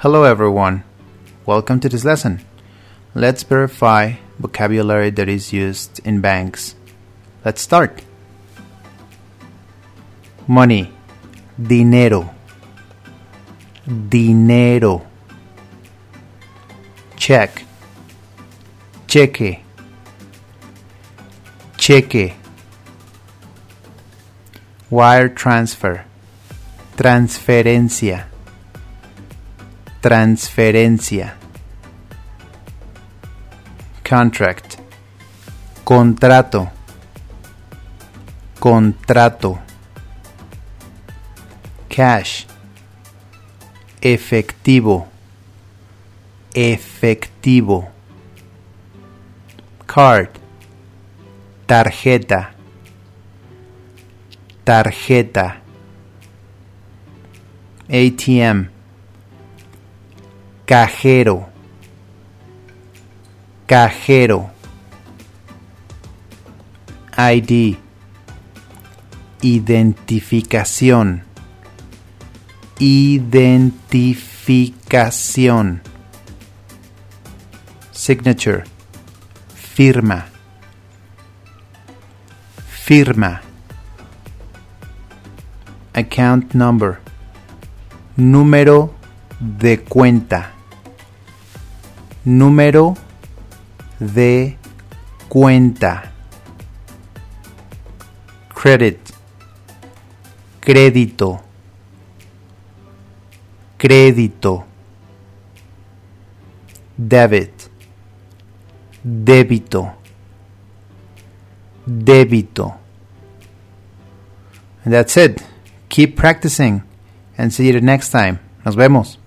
Hello everyone. Welcome to this lesson. Let's verify vocabulary that is used in banks. Let's start. Money. Dinero. Dinero. Check. Cheque. Cheque. Wire transfer. Transferencia. Transferencia. Contract. Contrato. Contrato. Cash. Efectivo. Efectivo. Card. Tarjeta. Tarjeta. ATM. Cajero. Cajero. ID. Identificación. Identificación. Signature. Firma. Firma. Account number. Número de cuenta. Número de cuenta. Credit. Crédito. Crédito. Debit. Débito. Débito. And that's it. Keep practicing and see you next time. Nos vemos.